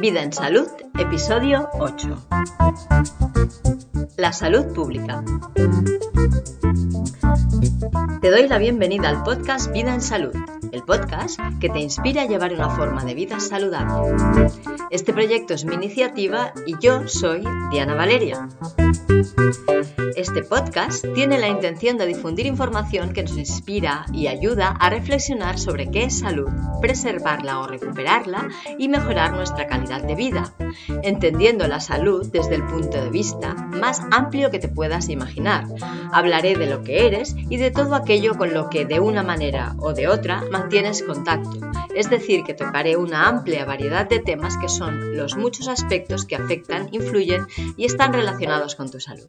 Vida en Salud, episodio 8. La salud pública. Te doy la bienvenida al podcast Vida en Salud, el podcast que te inspira a llevar una forma de vida saludable. Este proyecto es mi iniciativa y yo soy Diana Valeria. Este podcast tiene la intención de difundir información que nos inspira y ayuda a reflexionar sobre qué es salud, preservarla o recuperarla y mejorar nuestra calidad de vida, entendiendo la salud desde el punto de vista más amplio que te puedas imaginar. Hablaré de lo que eres y de todo aquello con lo que de una manera o de otra mantienes contacto, es decir, que tocaré una amplia variedad de temas que son los muchos aspectos que afectan, influyen y están relacionados con tu salud.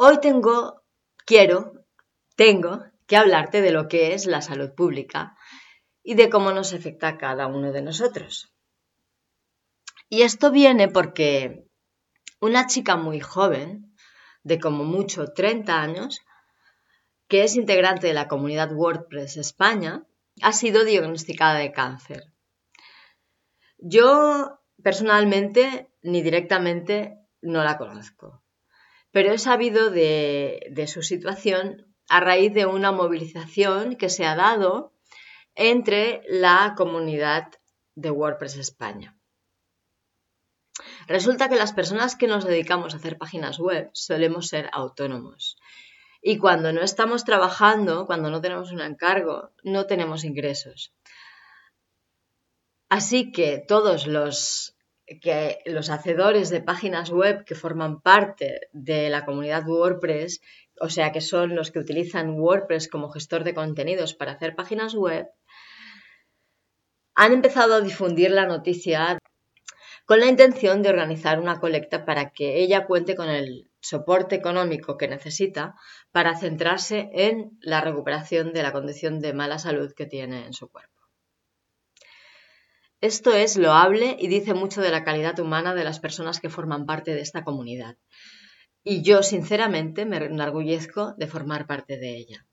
Hoy tengo, quiero, tengo que hablarte de lo que es la salud pública y de cómo nos afecta a cada uno de nosotros. Y esto viene porque una chica muy joven, de como mucho 30 años, que es integrante de la comunidad WordPress España, ha sido diagnosticada de cáncer. Yo personalmente ni directamente no la conozco pero he sabido de, su situación a raíz de una movilización que se ha dado entre la comunidad de WordPress España. Resulta que las personas que nos dedicamos a hacer páginas web solemos ser autónomos. Y cuando no estamos trabajando, cuando no tenemos un encargo, no tenemos ingresos. Así que todos los que los hacedores de páginas web que forman parte de la comunidad WordPress, o sea que son los que utilizan WordPress como gestor de contenidos para hacer páginas web, han empezado a difundir la noticia con la intención de organizar una colecta para que ella cuente con el soporte económico que necesita para centrarse en la recuperación de la condición de mala salud que tiene en su cuerpo. Esto es loable y dice mucho de la calidad humana de las personas que forman parte de esta comunidad. Y yo, sinceramente, me enorgullezco de formar parte de ella.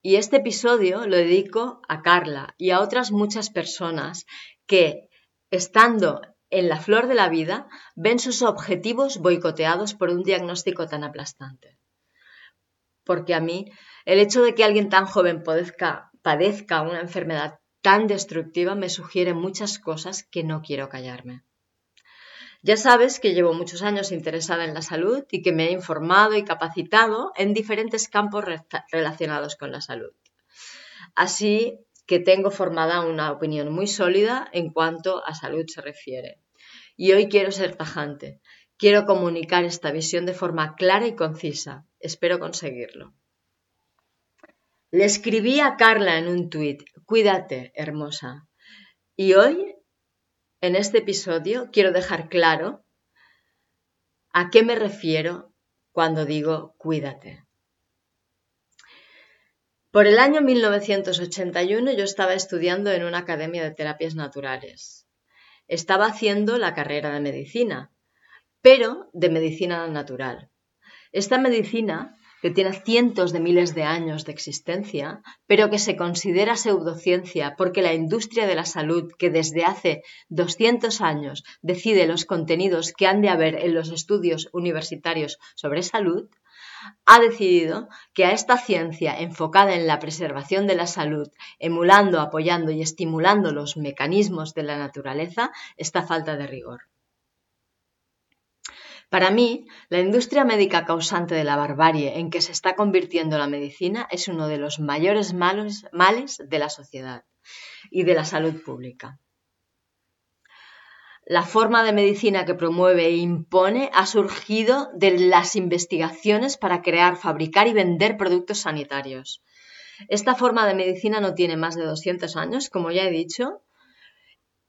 Y este episodio lo dedico a Carla y a otras muchas personas que, estando en la flor de la vida, ven sus objetivos boicoteados por un diagnóstico tan aplastante. Porque a mí, el hecho de que alguien tan joven padezca una enfermedad tan destructiva me sugiere muchas cosas que no quiero callarme. Ya sabes que llevo muchos años interesada en la salud y que me he informado y capacitado en diferentes campos relacionados con la salud. Así que tengo formada una opinión muy sólida en cuanto a salud se refiere. Y hoy quiero ser tajante. Quiero comunicar esta visión de forma clara y concisa. Espero conseguirlo. Le escribí a Carla en un tuit, cuídate, hermosa. Y hoy, en este episodio, quiero dejar claro a qué me refiero cuando digo cuídate. Por el año 1981 yo estaba estudiando en una academia de terapias naturales. Estaba haciendo la carrera de medicina, pero de medicina natural. Esta medicina que tiene cientos de miles de años de existencia, pero que se considera pseudociencia porque la industria de la salud, que desde hace 200 años decide los contenidos que han de haber en los estudios universitarios sobre salud, ha decidido que a esta ciencia enfocada en la preservación de la salud, emulando, apoyando y estimulando los mecanismos de la naturaleza, está falta de rigor. Para mí, la industria médica causante de la barbarie en que se está convirtiendo la medicina es uno de los mayores males de la sociedad y de la salud pública. La forma de medicina que promueve e impone ha surgido de las investigaciones para crear, fabricar y vender productos sanitarios. Esta forma de medicina no tiene más de 200 años, como ya he dicho,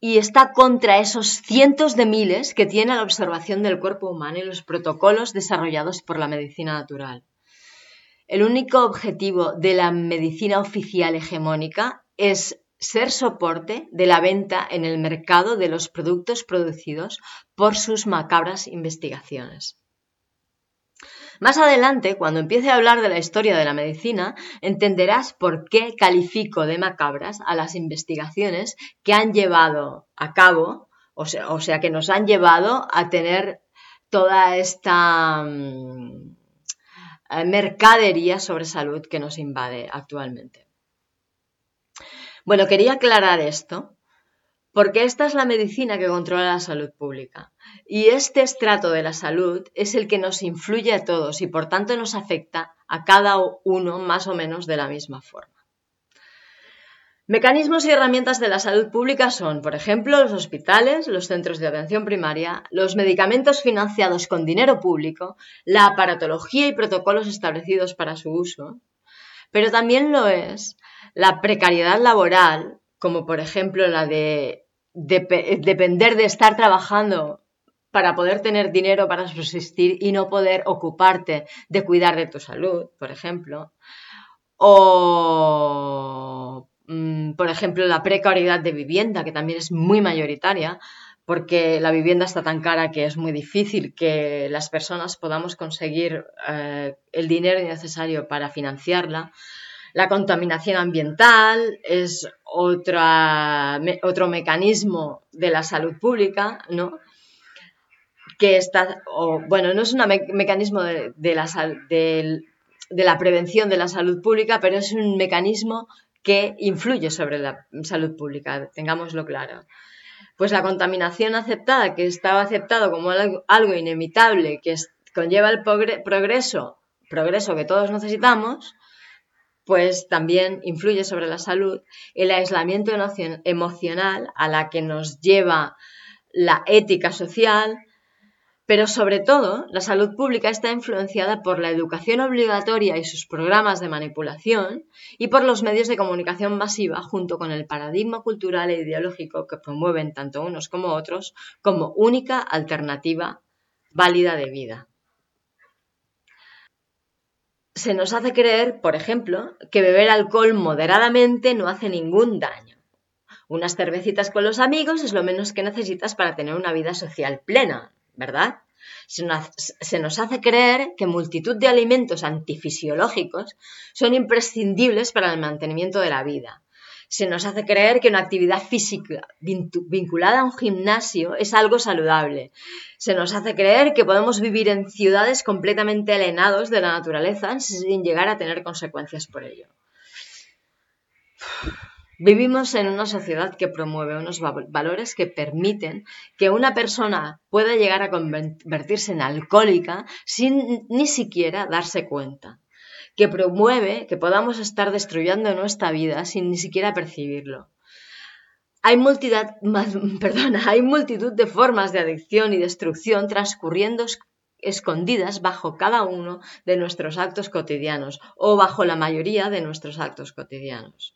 y está contra esos cientos de miles que tiene la observación del cuerpo humano y los protocolos desarrollados por la medicina natural. El único objetivo de la medicina oficial hegemónica es ser soporte de la venta en el mercado de los productos producidos por sus macabras investigaciones. Más adelante, cuando empiece a hablar de la historia de la medicina, entenderás por qué califico de macabras a las investigaciones que han llevado a cabo, o sea, que nos han llevado a tener toda esta mm, mercadería sobre salud que nos invade actualmente. Bueno, quería aclarar esto porque esta es la medicina que controla la salud pública. Y este estrato de la salud es el que nos influye a todos y por tanto nos afecta a cada uno más o menos de la misma forma. Mecanismos y herramientas de la salud pública son, por ejemplo, los hospitales, los centros de atención primaria, los medicamentos financiados con dinero público, la aparatología y protocolos establecidos para su uso, pero también lo es la precariedad laboral, como por ejemplo la de, depender de estar trabajando para poder tener dinero para subsistir y no poder ocuparte de cuidar de tu salud, por ejemplo. O, mm, por ejemplo, la precariedad de vivienda, que también es muy mayoritaria, porque la vivienda está tan cara que es muy difícil que las personas podamos conseguir eh, el dinero necesario para financiarla. La contaminación ambiental es otro mecanismo de la salud pública, ¿no? Que está, bueno, no es un mecanismo de, la, de la prevención de la salud pública, pero es un mecanismo que influye sobre la salud pública, tengámoslo claro. Pues la contaminación aceptada, que estaba aceptado como algo, inevitable, que conlleva el progreso, progreso que todos necesitamos, pues también influye sobre la salud el aislamiento emocional a la que nos lleva la ética social, pero sobre todo la salud pública está influenciada por la educación obligatoria y sus programas de manipulación y por los medios de comunicación masiva junto con el paradigma cultural e ideológico que promueven tanto unos como otros como única alternativa válida de vida se nos hace creer, por ejemplo, que beber alcohol moderadamente no hace ningún daño. Unas cervecitas con los amigos es lo menos que necesitas para tener una vida social plena, ¿verdad? Se nos, hace creer que multitud de alimentos antifisiológicos son imprescindibles para el mantenimiento de la vida se nos hace creer que una actividad física vinculada a un gimnasio es algo saludable. Se nos hace creer que podemos vivir en ciudades completamente alienados de la naturaleza sin llegar a tener consecuencias por ello. Vivimos en una sociedad que promueve unos valores que permiten que una persona pueda llegar a convertirse en alcohólica sin ni siquiera darse cuenta que promueve que podamos estar destruyendo nuestra vida sin ni siquiera percibirlo. Hay, hay multitud de formas de adicción y destrucción transcurriendo escondidas bajo cada uno de nuestros actos cotidianos o bajo la mayoría de nuestros actos cotidianos.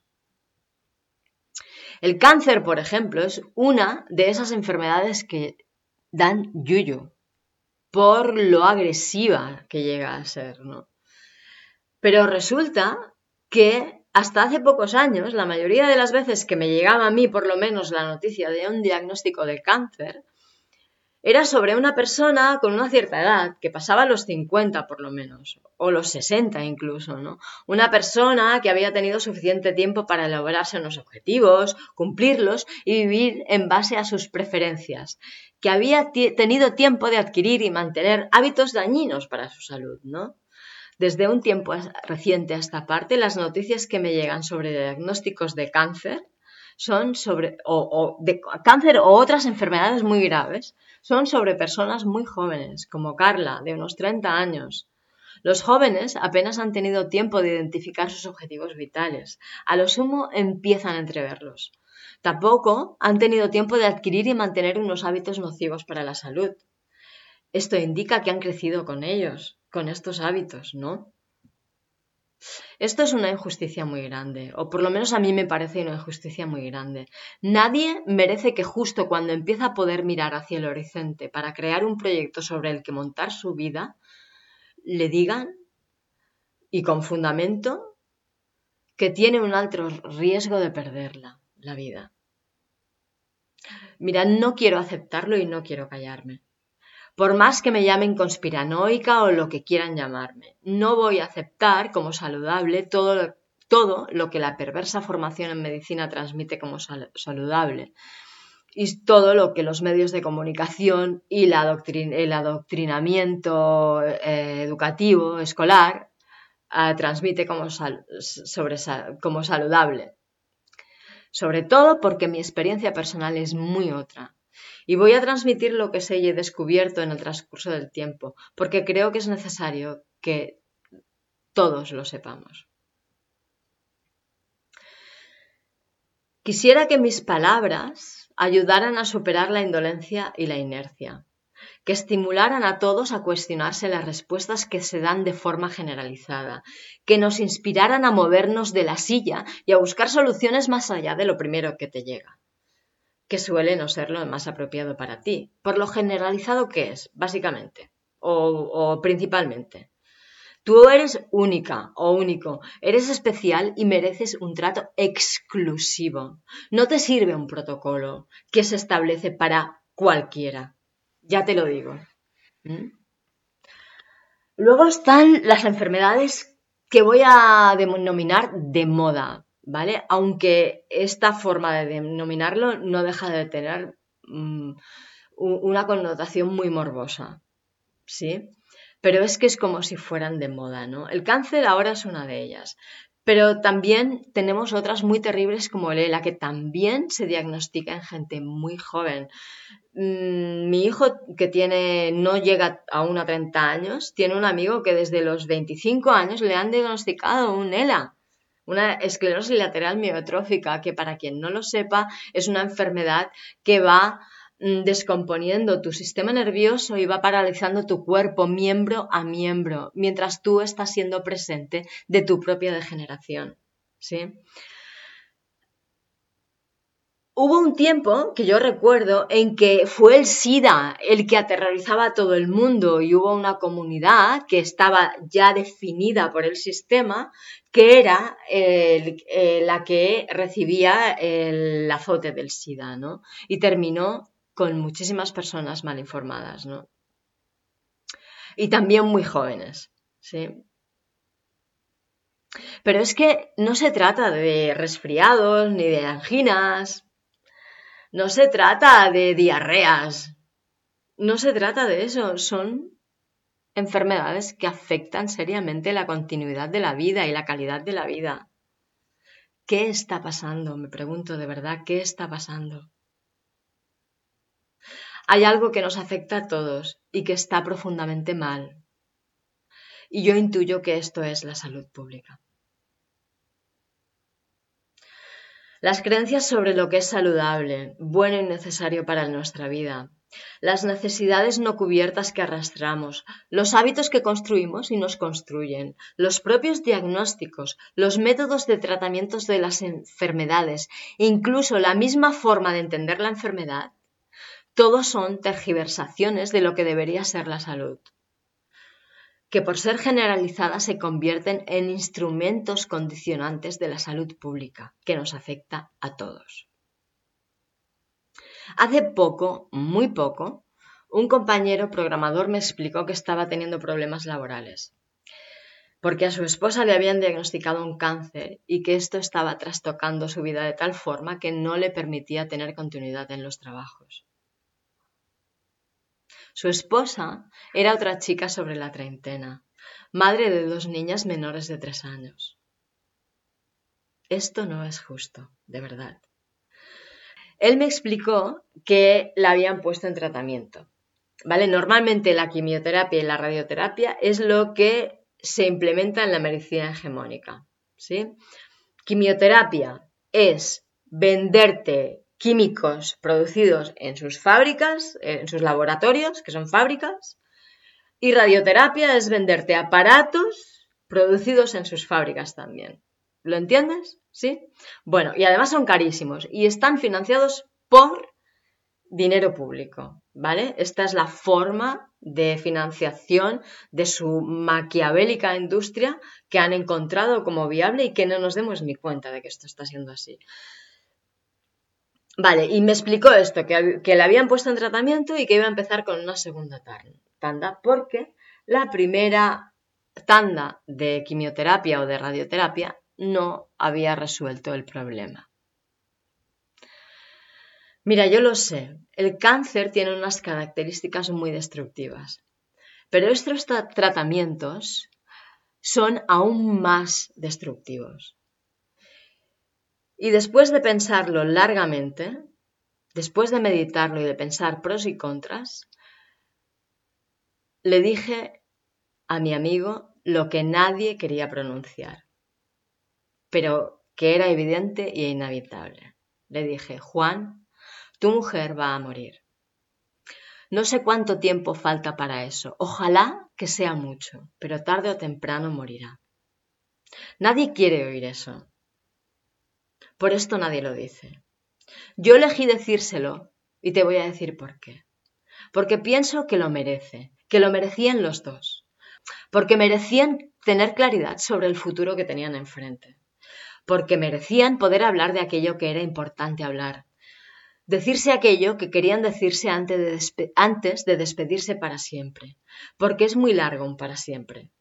El cáncer, por ejemplo, es una de esas enfermedades que dan yuyo por lo agresiva que llega a ser, ¿no? Pero resulta que hasta hace pocos años, la mayoría de las veces que me llegaba a mí por lo menos la noticia de un diagnóstico de cáncer, era sobre una persona con una cierta edad, que pasaba los 50 por lo menos, o los 60 incluso, ¿no? Una persona que había tenido suficiente tiempo para elaborarse unos objetivos, cumplirlos y vivir en base a sus preferencias, que había tenido tiempo de adquirir y mantener hábitos dañinos para su salud, ¿no? Desde un tiempo reciente a esta parte, las noticias que me llegan sobre diagnósticos de cáncer son sobre, o, de cáncer o otras enfermedades muy graves, son sobre personas muy jóvenes, como Carla, de unos 30 años. Los jóvenes apenas han tenido tiempo de identificar sus objetivos vitales. A lo sumo empiezan a entreverlos. Tampoco han tenido tiempo de adquirir y mantener unos hábitos nocivos para la salud. Esto indica que han crecido con ellos, con estos hábitos, ¿no? Esto es una injusticia muy grande, o por lo menos a mí me parece una injusticia muy grande. Nadie merece que justo cuando empieza a poder mirar hacia el horizonte para crear un proyecto sobre el que montar su vida, le digan, y con fundamento, que tiene un alto riesgo de perderla, la vida. Mira, no quiero aceptarlo y no quiero callarme por más que me llamen conspiranoica o lo que quieran llamarme. No voy a aceptar como saludable todo lo, todo lo que la perversa formación en medicina transmite como saludable y todo lo que los medios de comunicación y la el adoctrinamiento eh, educativo escolar eh, transmite como saludable. Sobre todo porque mi experiencia personal es muy otra. Y voy a transmitir lo que sé y he descubierto en el transcurso del tiempo, porque creo que es necesario que todos lo sepamos. Quisiera que mis palabras ayudaran a superar la indolencia y la inercia, que estimularan a todos a cuestionarse las respuestas que se dan de forma generalizada, que nos inspiraran a movernos de la silla y a buscar soluciones más allá de lo primero que te llega, que suele no ser lo más apropiado para ti, por lo generalizado que es, básicamente, o, o principalmente. Tú eres única o único, eres especial y mereces un trato exclusivo. No te sirve un protocolo que se establece para cualquiera. Ya te lo digo. ¿Mm? Luego están las enfermedades que voy a denominar de moda, ¿vale? Aunque esta forma de denominarlo no deja de tener mm, una connotación muy morbosa, ¿sí? pero es que es como si fueran de moda, ¿no? El cáncer ahora es una de ellas, pero también tenemos otras muy terribles como el ELA, que también se diagnostica en gente muy joven. Mm, mi hijo, que tiene, no llega aún a 30 años, tiene un amigo que desde los 25 años le han diagnosticado un ELA, una esclerosis lateral miotrófica, que para quien no lo sepa es una enfermedad que va Mm, descomponiendo tu sistema nervioso y va paralizando tu cuerpo miembro a miembro, mientras tú estás siendo presente de tu propia degeneración. ¿sí? Hubo un tiempo que yo recuerdo en que fue el SIDA el que aterrorizaba a todo el mundo y hubo una comunidad que estaba ya definida por el sistema que era eh, la que recibía el azote del SIDA, ¿no? Y terminó con muchísimas personas mal informadas, ¿no? Y también muy jóvenes, ¿sí? Pero es que no se trata de resfriados ni de anginas, no se trata de diarreas, no se trata de eso, son enfermedades que afectan seriamente la continuidad de la vida y la calidad de la vida. ¿Qué está pasando? Me pregunto de verdad, ¿qué está pasando? Hay algo que nos afecta a todos y que está profundamente mal. Y yo intuyo que esto es la salud pública. Las creencias sobre lo que es saludable, bueno y necesario para nuestra vida, las necesidades no cubiertas que arrastramos, los hábitos que construimos y nos construyen, los propios diagnósticos, los métodos de tratamientos de las enfermedades incluso la misma forma de entender la enfermedad. Todos son tergiversaciones de lo que debería ser la salud, que por ser generalizadas se convierten en instrumentos condicionantes de la salud pública, que nos afecta a todos. Hace poco, muy poco, un compañero programador me explicó que estaba teniendo problemas laborales, porque a su esposa le habían diagnosticado un cáncer y que esto estaba trastocando su vida de tal forma que no le permitía tener continuidad en los trabajos. Su esposa era otra chica sobre la treintena, madre de dos niñas menores de tres años. Esto no es justo, de verdad. Él me explicó que la habían puesto en tratamiento. ¿Vale? Normalmente la quimioterapia y la radioterapia es lo que se implementa en la medicina hegemónica. ¿sí? Quimioterapia es venderte químicos producidos en sus fábricas, en sus laboratorios, que son fábricas, y radioterapia es venderte aparatos producidos en sus fábricas también. ¿Lo entiendes? ¿Sí? Bueno, y además son carísimos y están financiados por dinero público, ¿vale? Esta es la forma de financiación de su maquiavélica industria que han encontrado como viable y que no nos demos ni cuenta de que esto está siendo así. Vale, y me explicó esto, que, que le habían puesto en tratamiento y que iba a empezar con una segunda tanda, porque la primera tanda de quimioterapia o de radioterapia no había resuelto el problema. Mira, yo lo sé, el cáncer tiene unas características muy destructivas, pero estos tratamientos son aún más destructivos. Y después de pensarlo largamente, después de meditarlo y de pensar pros y contras, le dije a mi amigo lo que nadie quería pronunciar, pero que era evidente e inevitable. Le dije, Juan, tu mujer va a morir. No sé cuánto tiempo falta para eso. Ojalá que sea mucho, pero tarde o temprano morirá. Nadie quiere oír eso. Por esto nadie lo dice. Yo elegí decírselo y te voy a decir por qué. Porque pienso que lo merece, que lo merecían los dos. Porque merecían tener claridad sobre el futuro que tenían enfrente. Porque merecían poder hablar de aquello que era importante hablar. Decirse aquello que querían decirse antes de, antes de despedirse para siempre. Porque es muy largo un para siempre.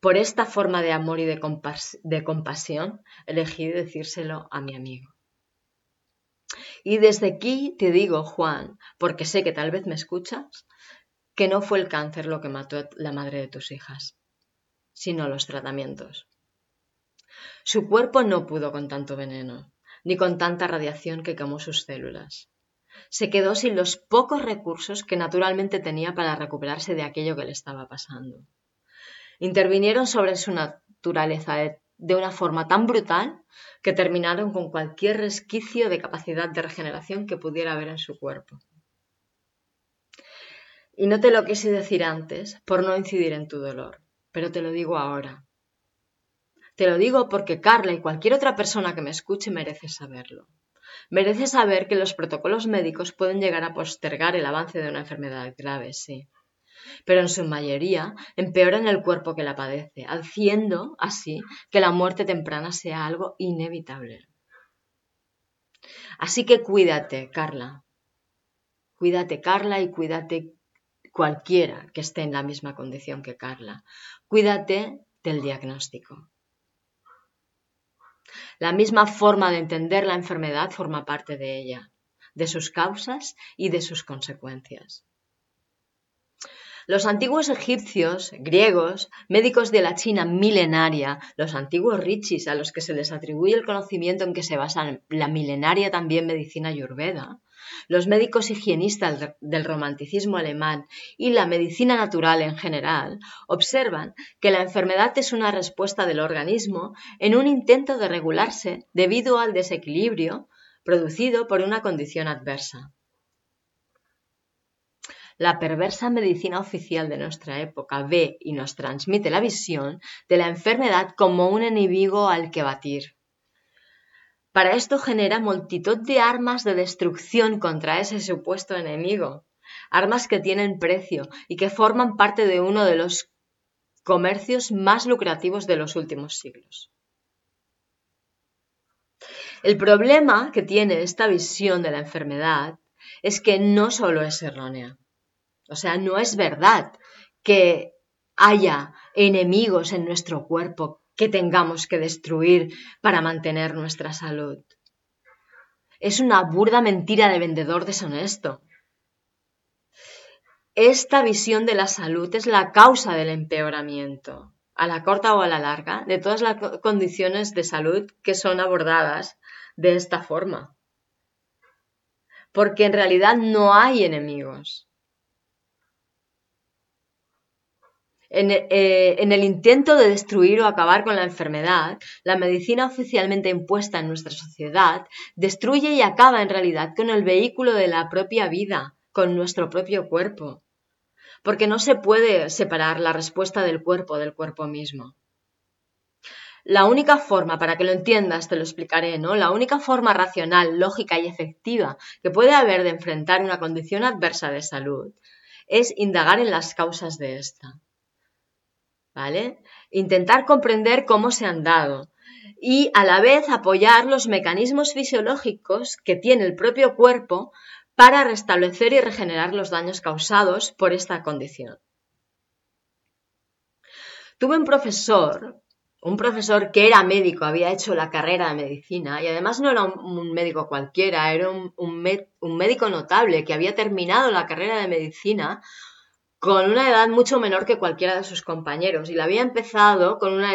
Por esta forma de amor y de, compasión elegí decírselo a mi amigo. Y desde aquí te digo, Juan, porque sé que tal vez me escuchas, que no fue el cáncer lo que mató a la madre de tus hijas, sino los tratamientos. Su cuerpo no pudo con tanto veneno, ni con tanta radiación que quemó sus células. Se quedó sin los pocos recursos que naturalmente tenía para recuperarse de aquello que le estaba pasando intervinieron sobre su naturaleza de, una forma tan brutal que terminaron con cualquier resquicio de capacidad de regeneración que pudiera haber en su cuerpo. Y no te lo quise decir antes por no incidir en tu dolor, pero te lo digo ahora. Te lo digo porque Carla y cualquier otra persona que me escuche merece saberlo. Merece saber que los protocolos médicos pueden llegar a postergar el avance de una enfermedad grave, sí pero en su mayoría empeoran el cuerpo que la padece, haciendo así que la muerte temprana sea algo inevitable. Así que cuídate, Carla. Cuídate, Carla, y cuídate cualquiera que esté en la misma condición que Carla. Cuídate del diagnóstico. La misma forma de entender la enfermedad forma parte de ella, de sus causas y de sus consecuencias. Los antiguos egipcios, griegos, médicos de la China milenaria, los antiguos richis a los que se les atribuye el conocimiento en que se basa la milenaria también medicina ayurveda, los médicos higienistas del romanticismo alemán y la medicina natural en general observan que la enfermedad es una respuesta del organismo en un intento de regularse debido al desequilibrio producido por una condición adversa. La perversa medicina oficial de nuestra época ve y nos transmite la visión de la enfermedad como un enemigo al que batir. Para esto genera multitud de armas de destrucción contra ese supuesto enemigo, armas que tienen precio y que forman parte de uno de los comercios más lucrativos de los últimos siglos. El problema que tiene esta visión de la enfermedad es que no solo es errónea, o sea, no es verdad que haya enemigos en nuestro cuerpo que tengamos que destruir para mantener nuestra salud. Es una burda mentira de vendedor deshonesto. Esta visión de la salud es la causa del empeoramiento, a la corta o a la larga, de todas las condiciones de salud que son abordadas de esta forma. Porque en realidad no hay enemigos. Eh, en, el intento de destruir o acabar con la enfermedad, la medicina oficialmente impuesta en nuestra sociedad destruye y acaba en realidad con el vehículo de la propia vida, con nuestro propio cuerpo. Porque no se puede separar la respuesta del cuerpo del cuerpo mismo. La única forma, para que lo entiendas, te lo explicaré, ¿no? La única forma racional, lógica y efectiva que puede haber de enfrentar una condición adversa de salud es indagar en las causas de esta. ¿Vale? Intentar comprender cómo se han dado y a la vez apoyar los mecanismos fisiológicos que tiene el propio cuerpo para restablecer y regenerar los daños causados por esta condición. Tuve un profesor, un profesor que era médico, había hecho la carrera de medicina y además no era un, médico cualquiera, era un, un médico notable que había terminado la carrera de medicina con una edad mucho menor que cualquiera de sus compañeros y la había empezado con una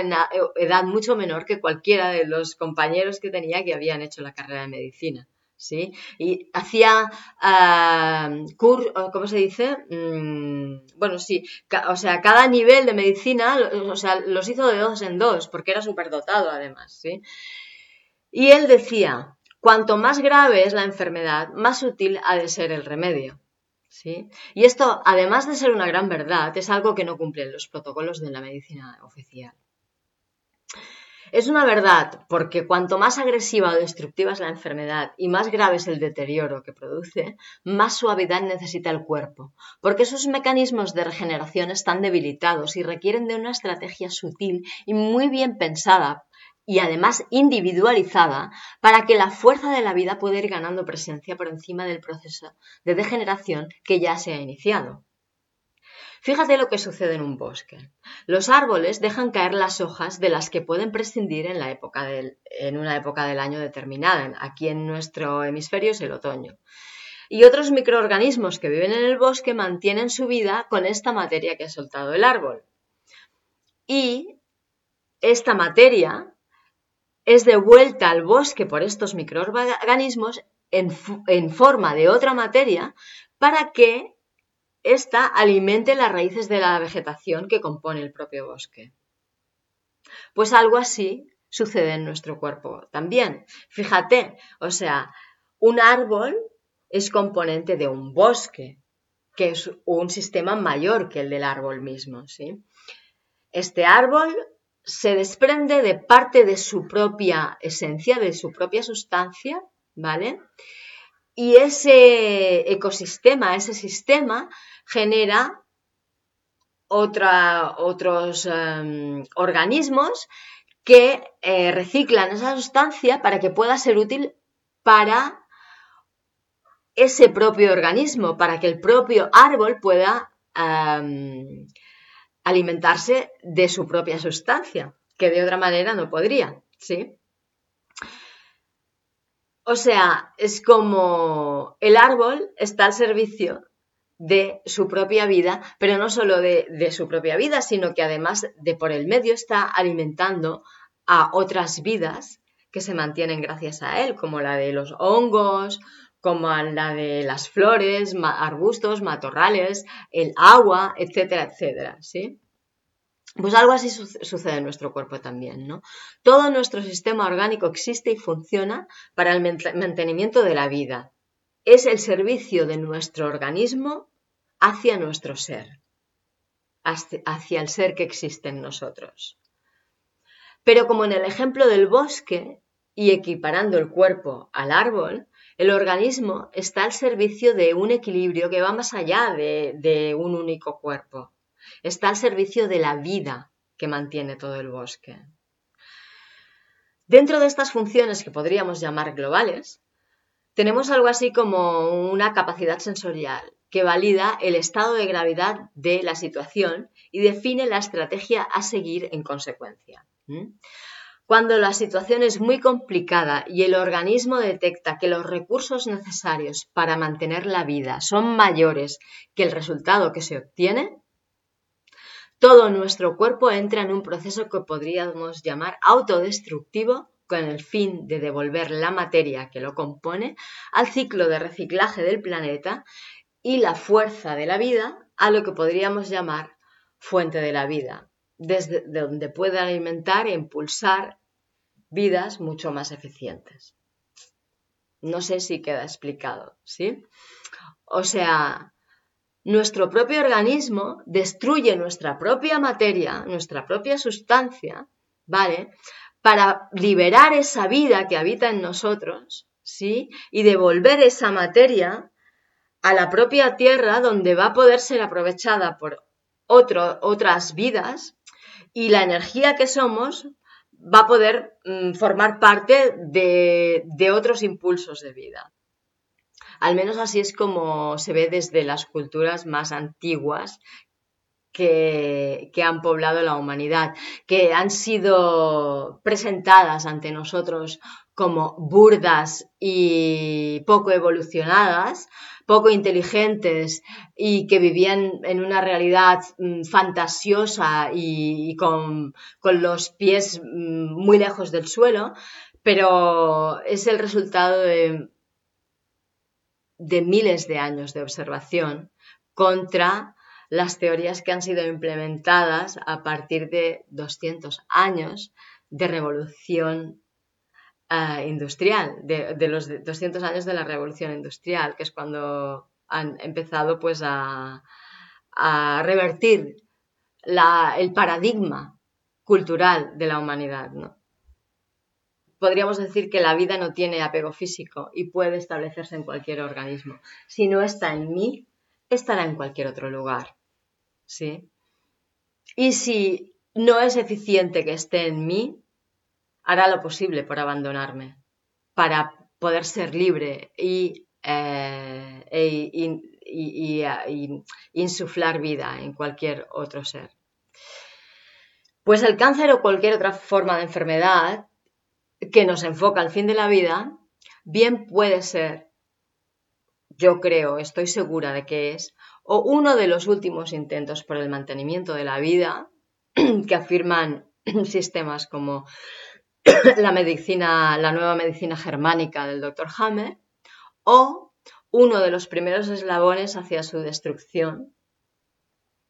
edad mucho menor que cualquiera de los compañeros que tenía que habían hecho la carrera de medicina. ¿Sí? Y hacía uh, ¿cómo se dice? Mm, bueno, sí, o sea, cada nivel de medicina, o sea, los hizo de dos en dos, porque era superdotado además, ¿sí? Y él decía, cuanto más grave es la enfermedad, más útil ha de ser el remedio. ¿Sí? Y esto, además de ser una gran verdad, es algo que no cumplen los protocolos de la medicina oficial. Es una verdad porque cuanto más agresiva o destructiva es la enfermedad y más grave es el deterioro que produce, más suavidad necesita el cuerpo, porque sus mecanismos de regeneración están debilitados y requieren de una estrategia sutil y muy bien pensada y además individualizada para que la fuerza de la vida pueda ir ganando presencia por encima del proceso de degeneración que ya se ha iniciado. Fíjate lo que sucede en un bosque. Los árboles dejan caer las hojas de las que pueden prescindir en, la época en una época del año determinada. Aquí en nuestro hemisferio es el otoño. Y otros microorganismos que viven en el bosque mantienen su vida con esta materia que ha soltado el árbol. Y esta materia es devuelta al bosque por estos microorganismos en, forma de otra materia para que ésta alimente las raíces de la vegetación que compone el propio bosque. Pues algo así sucede en nuestro cuerpo también. Fíjate, o sea, un árbol es componente de un bosque, que es un sistema mayor que el del árbol mismo, ¿sí? Este árbol se desprende de parte de su propia esencia, de su propia sustancia, ¿vale? Y ese ecosistema, ese sistema genera otros em, organismos que eh, reciclan esa sustancia para que pueda ser útil para ese propio organismo, para que el propio árbol pueda em, alimentarse de su propia sustancia, que de otra manera no podría, ¿sí? O sea, es como el árbol está al servicio de su propia vida, pero no solo de, de, su propia vida, sino que además de por el medio está alimentando a otras vidas que se mantienen gracias a él, como la de los hongos como la de las flores, arbustos, matorrales, el agua, etcétera, etcétera, ¿sí? Pues algo así sucede en nuestro cuerpo también, ¿no? Todo nuestro sistema orgánico existe y funciona para el mantenimiento de la vida. Es el servicio de nuestro organismo hacia nuestro ser, hacia el ser que existe en nosotros. Pero como en el ejemplo del bosque, y equiparando el cuerpo al árbol, el organismo está al servicio de un equilibrio que va más allá de, un único cuerpo. Está al servicio de la vida que mantiene todo el bosque. Dentro de estas funciones que podríamos llamar globales, tenemos algo así como una capacidad sensorial que valida el estado de gravedad de la situación y define la estrategia a seguir en consecuencia. Cuando la situación es muy complicada y el organismo detecta que los recursos necesarios para mantener la vida son mayores que el resultado que se obtiene, todo nuestro cuerpo entra en un proceso que podríamos llamar autodestructivo con el fin de devolver la materia que lo compone al ciclo de reciclaje del planeta y la fuerza de la vida a lo que podríamos llamar fuente de la vida, desde donde puede alimentar e impulsar vidas mucho más eficientes. No sé si queda explicado, ¿sí? O sea, nuestro propio organismo destruye nuestra propia materia, nuestra propia sustancia, ¿vale? Para liberar esa vida que habita en nosotros, ¿sí? Y devolver esa materia a la propia tierra donde va a poder ser aprovechada por otras vidas y la energía que somos va a poder mm, formar parte de, otros impulsos de vida. Al menos así es como se ve desde las culturas más antiguas que, han poblado la humanidad, que han sido presentadas ante nosotros como burdas y poco evolucionadas, poco inteligentes y que vivían en una realidad mm, fantasiosa y, con, los pies mm, muy lejos del suelo, pero es el resultado de miles de años de observación contra las teorías que han sido implementadas a partir de 200 años de revolución industrial, de, los 200 años de la revolución industrial, que es cuando han empezado pues a, revertir el paradigma cultural de la humanidad. ¿no? Podríamos decir que la vida no tiene apego físico y puede establecerse en cualquier organismo. Si no está en mí, estará en cualquier otro lugar. ¿sí? Y si no es eficiente que esté en mí, hará lo posible por abandonarme para poder ser libre y, eh, e insuflar vida en cualquier otro ser. Pues el cáncer o cualquier otra forma de enfermedad que nos enfoca al fin de la vida, bien puede ser, yo creo, estoy segura de que es, o uno de los últimos intentos por el mantenimiento de la vida que afirman sistemas como la medicina, la nueva medicina germánica del Dr. Hammer, o uno de los primeros eslabones hacia su destrucción.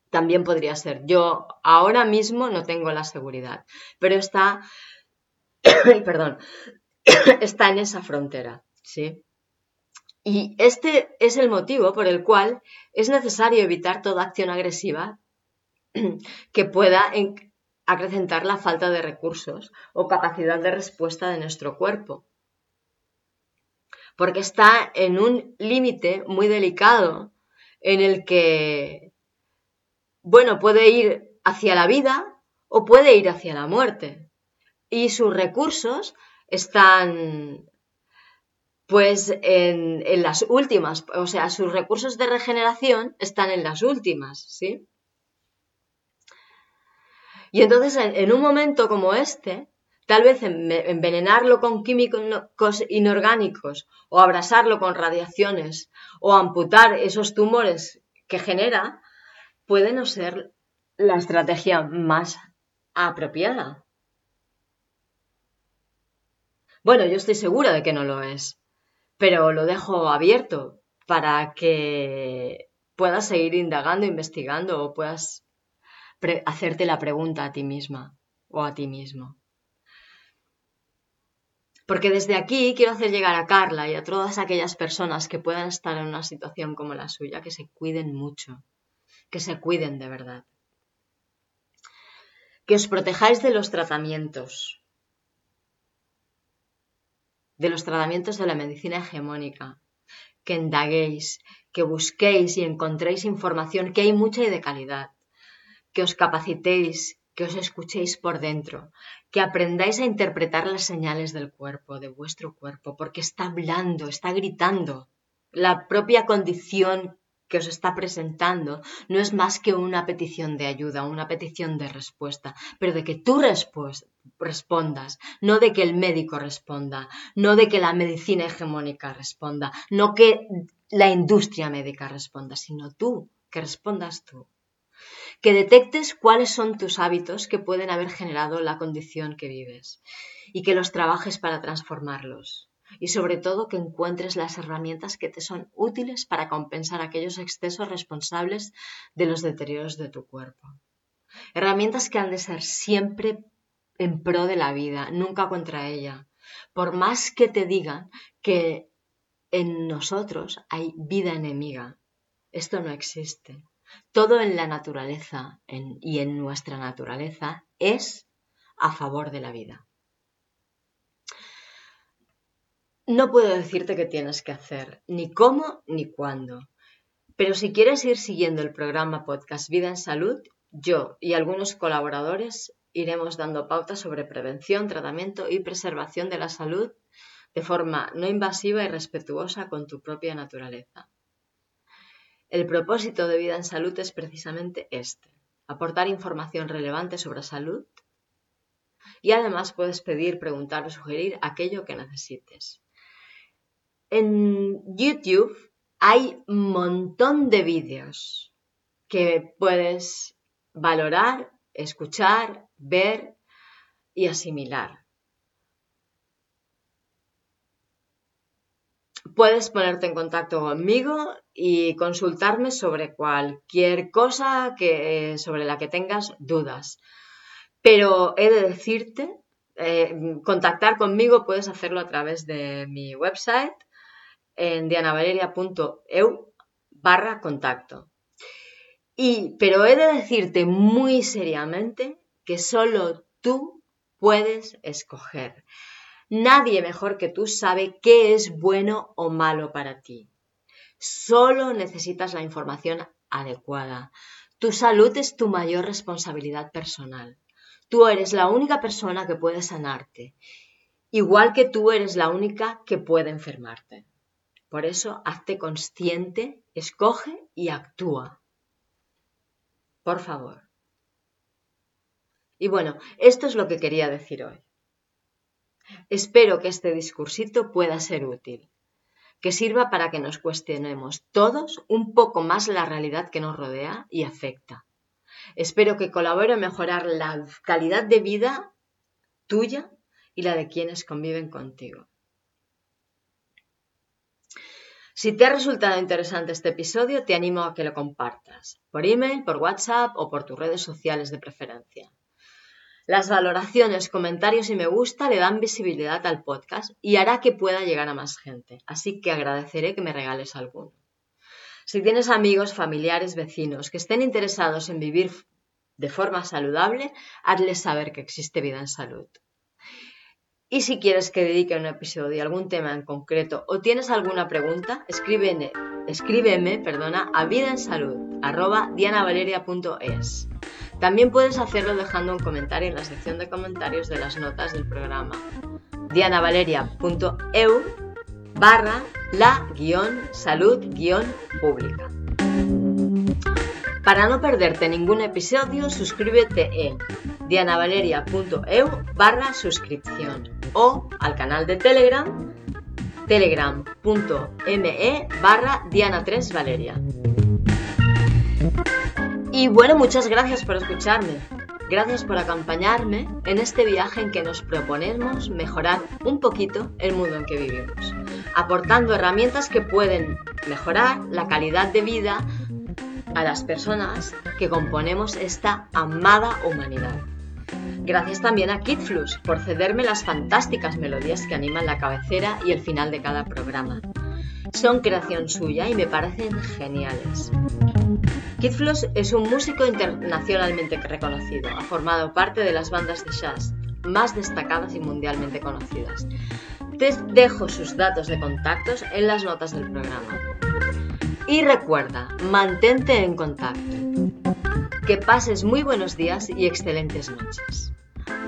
También podría ser. Yo ahora mismo no tengo la seguridad, pero está, perdón, está en esa frontera, ¿sí? Y este es el motivo por el cual es necesario evitar toda acción agresiva que pueda acrecentar la falta de recursos o capacidad de respuesta de nuestro cuerpo. Porque está en un límite muy delicado en el que, bueno, puede ir hacia la vida o puede ir hacia la muerte. Y sus recursos están pues en, en, las últimas, o sea, sus recursos de regeneración están en las últimas, ¿sí? Y entonces, en, un momento como este, tal vez envenenarlo con químicos inorgánicos o abrasarlo con radiaciones o amputar esos tumores que genera, puede no ser la estrategia más apropiada. Bueno, yo estoy segura de que no lo es, pero lo dejo abierto para que puedas seguir indagando, investigando o puedas hacerte la pregunta a ti misma o a ti mismo. Porque desde aquí quiero hacer llegar a Carla y a todas aquellas personas que puedan estar en una situación como la suya, que se cuiden mucho, que se cuiden de verdad. Que os protejáis de los tratamientos, de los tratamientos de la medicina hegemónica, que indaguéis, que busquéis y encontréis información, que hay mucha y de calidad, que os capacitéis, que os escuchéis por dentro, que aprendáis a interpretar las señales del cuerpo, de vuestro cuerpo, porque está hablando, está gritando. La propia condición que os está presentando no es más que una petición de ayuda, una petición de respuesta, pero de que tú respondas, no de que el médico responda, no de que la medicina hegemónica responda, no que la industria médica responda, sino tú, que respondas tú que detectes cuáles son tus hábitos que pueden haber generado la condición que vives y que los trabajes para transformarlos. Y sobre todo que encuentres las herramientas que te son útiles para compensar aquellos excesos responsables de los deterioros de tu cuerpo. Herramientas que han de ser siempre en pro de la vida, nunca contra ella. Por más que te digan que en nosotros hay vida enemiga, esto no existe. Todo en la naturaleza y en nuestra naturaleza es a favor de la vida. No puedo decirte qué tienes que hacer, ni cómo ni cuándo. Pero si quieres ir siguiendo el programa podcast Vida en Salud, yo y algunos colaboradores iremos dando pautas sobre prevención, tratamiento y preservación de la salud de forma no invasiva y respetuosa con tu propia naturaleza. El propósito de vida en salud es precisamente este, aportar información relevante sobre salud y además puedes pedir, preguntar o sugerir aquello que necesites. En YouTube hay un montón de vídeos que puedes valorar, escuchar, ver y asimilar. Puedes ponerte en contacto conmigo y consultarme sobre cualquier cosa que, sobre la que tengas dudas. Pero he de decirte, eh, contactar conmigo puedes hacerlo a través de mi website en dianavaleria.eu barra contacto. Y, pero he de decirte muy seriamente que solo tú puedes escoger. Nadie mejor que tú sabe qué es bueno o malo para ti. Solo necesitas la información adecuada. Tu salud es tu mayor responsabilidad personal. Tú eres la única persona que puede sanarte, igual que tú eres la única que puede enfermarte. Por eso, hazte consciente, escoge y actúa. Por favor. Y bueno, esto es lo que quería decir hoy. Espero que este discursito pueda ser útil, que sirva para que nos cuestionemos todos un poco más la realidad que nos rodea y afecta. Espero que colabore a mejorar la calidad de vida tuya y la de quienes conviven contigo. Si te ha resultado interesante este episodio, te animo a que lo compartas por email, por WhatsApp o por tus redes sociales de preferencia. Las valoraciones, comentarios y me gusta le dan visibilidad al podcast y hará que pueda llegar a más gente, así que agradeceré que me regales alguno. Si tienes amigos, familiares, vecinos que estén interesados en vivir de forma saludable, hazles saber que existe vida en salud. Y si quieres que dedique un episodio a algún tema en concreto o tienes alguna pregunta, escríbeme, escríbeme perdona, a vidaensalud.dianavaleria.es. También puedes hacerlo dejando un comentario en la sección de comentarios de las notas del programa dianavaleria.eu barra la guion salud pública. Para no perderte ningún episodio, suscríbete en dianavaleria.eu barra suscripción o al canal de Telegram telegram.me barra diana3valeria. Y bueno, muchas gracias por escucharme. Gracias por acompañarme en este viaje en que nos proponemos mejorar un poquito el mundo en que vivimos, aportando herramientas que pueden mejorar la calidad de vida a las personas que componemos esta amada humanidad. Gracias también a Kidflux por cederme las fantásticas melodías que animan la cabecera y el final de cada programa. Son creación suya y me parecen geniales. Kid es un músico internacionalmente reconocido. Ha formado parte de las bandas de jazz más destacadas y mundialmente conocidas. Te dejo sus datos de contactos en las notas del programa. Y recuerda, mantente en contacto. Que pases muy buenos días y excelentes noches.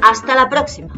Hasta la próxima.